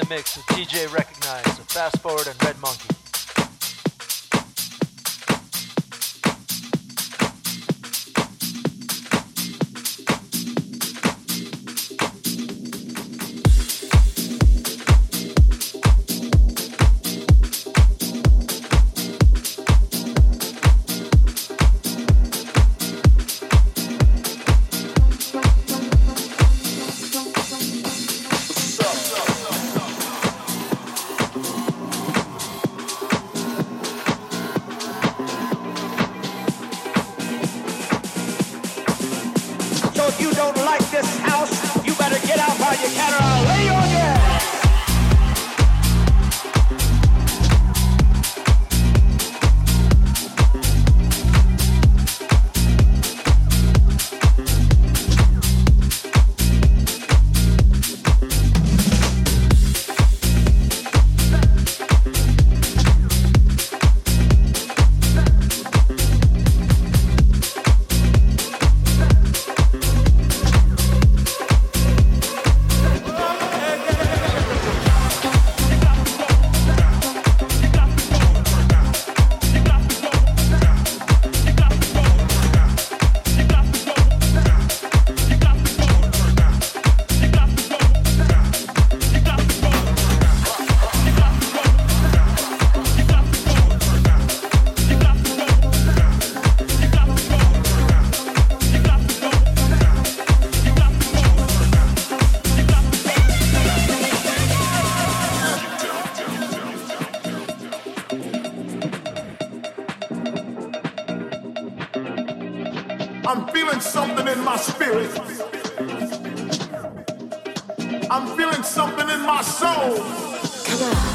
The mix with DJ Recognize, Fast Forward and Red Monkey. spirit. I'm feeling something in my soul. Come on.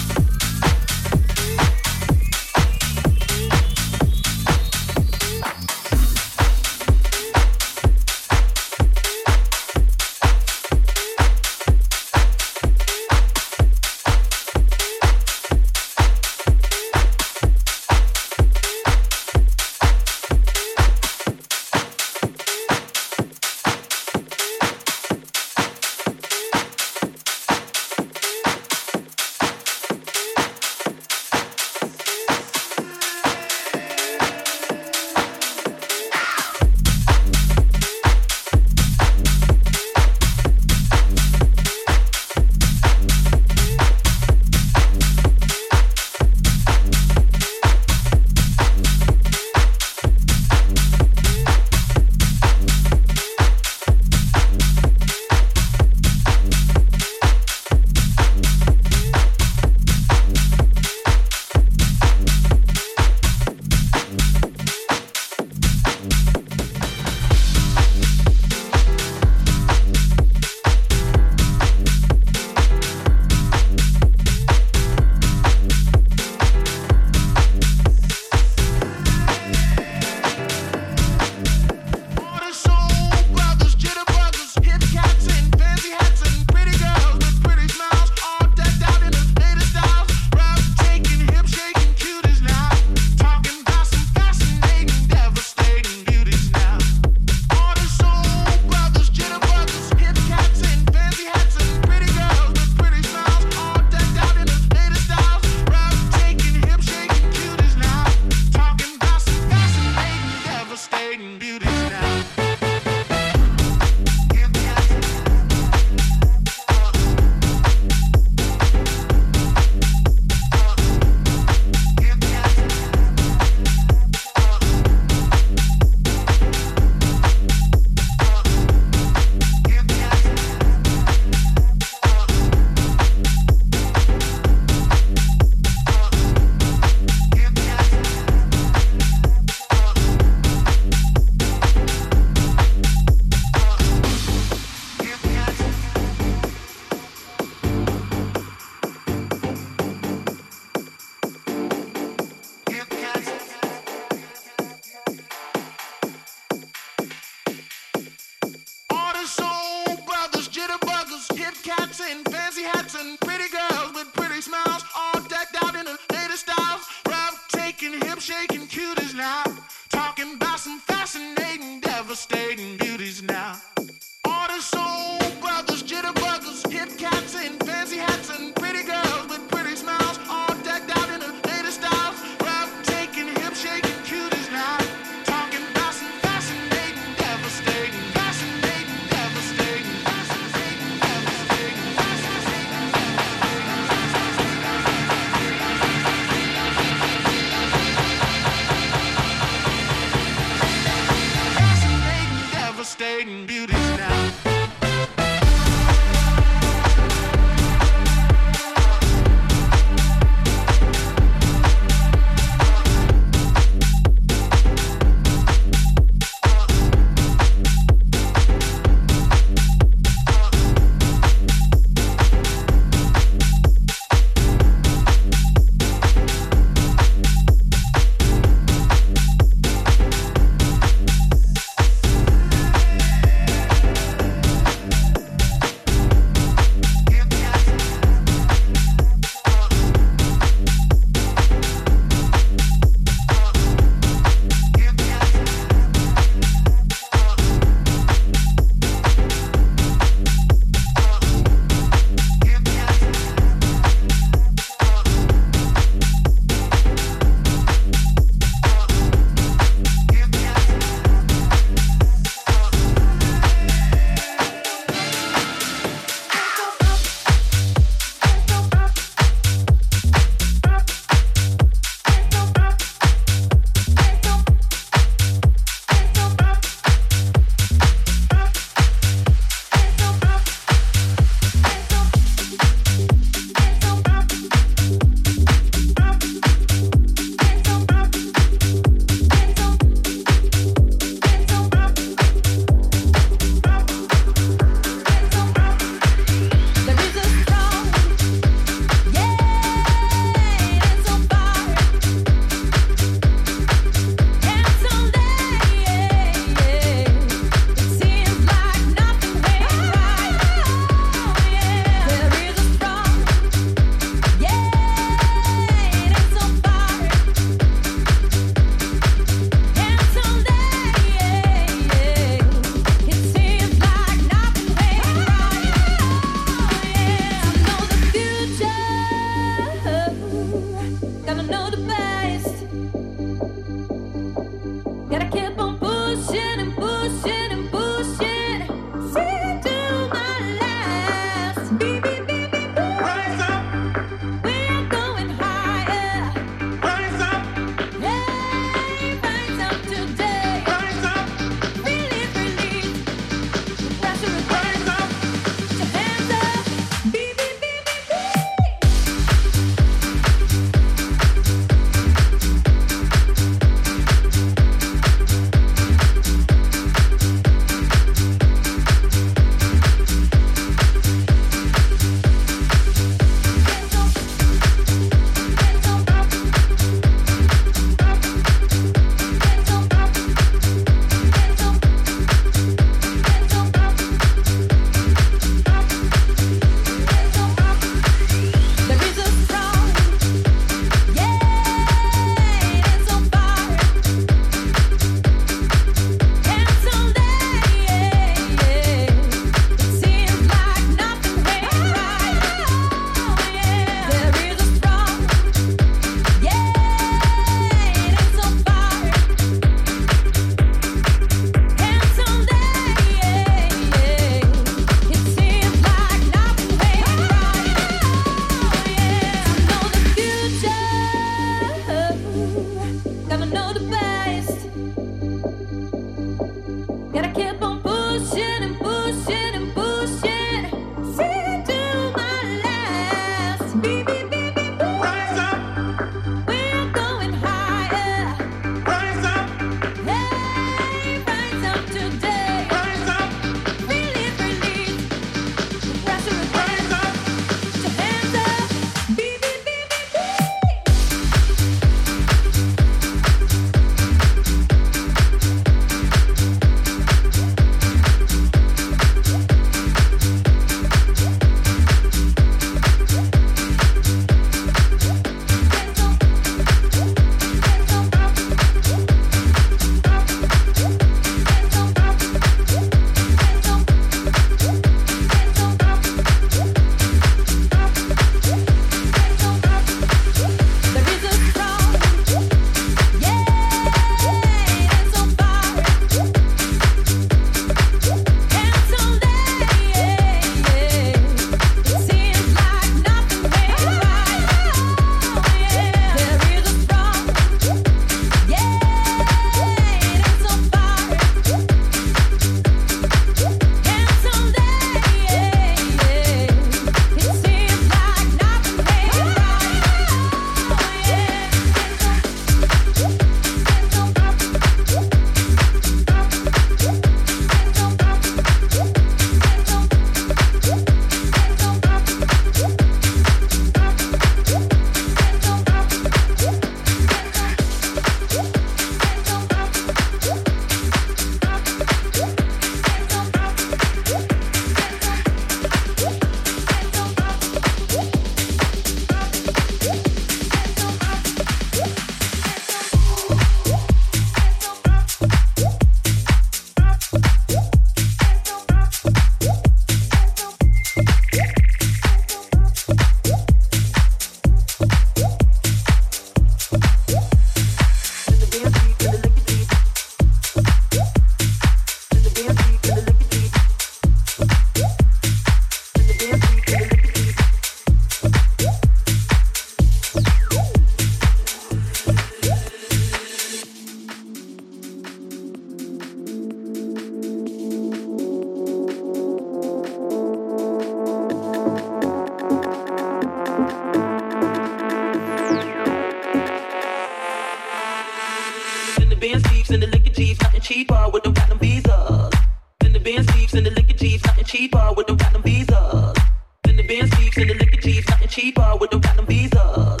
Visas.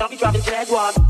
I'll be driving Jaguars.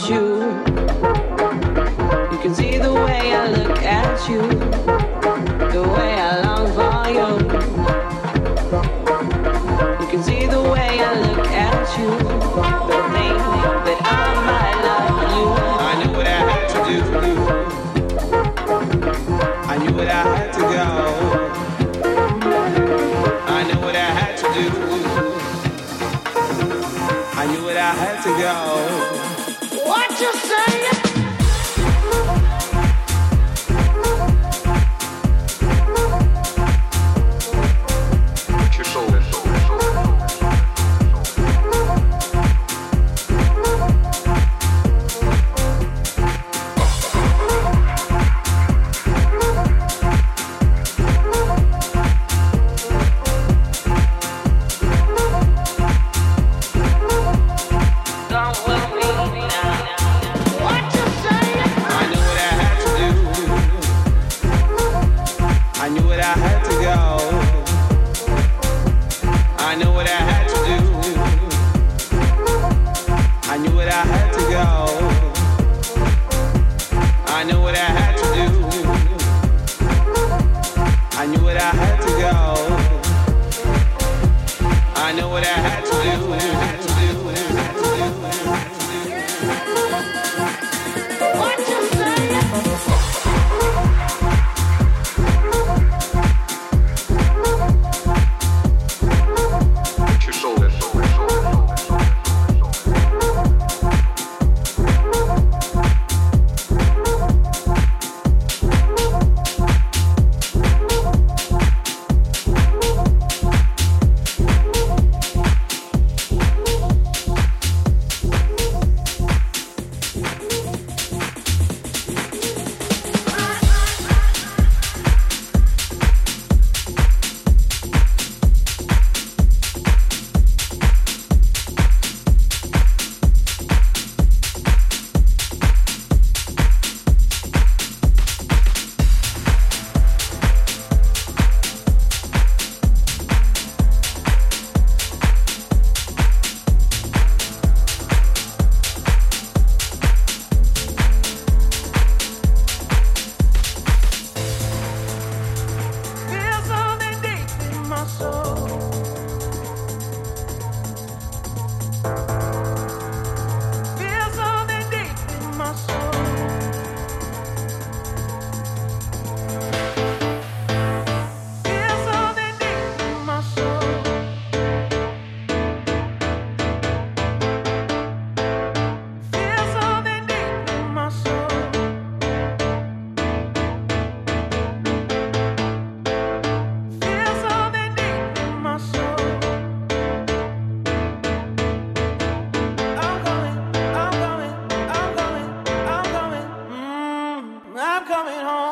I coming home.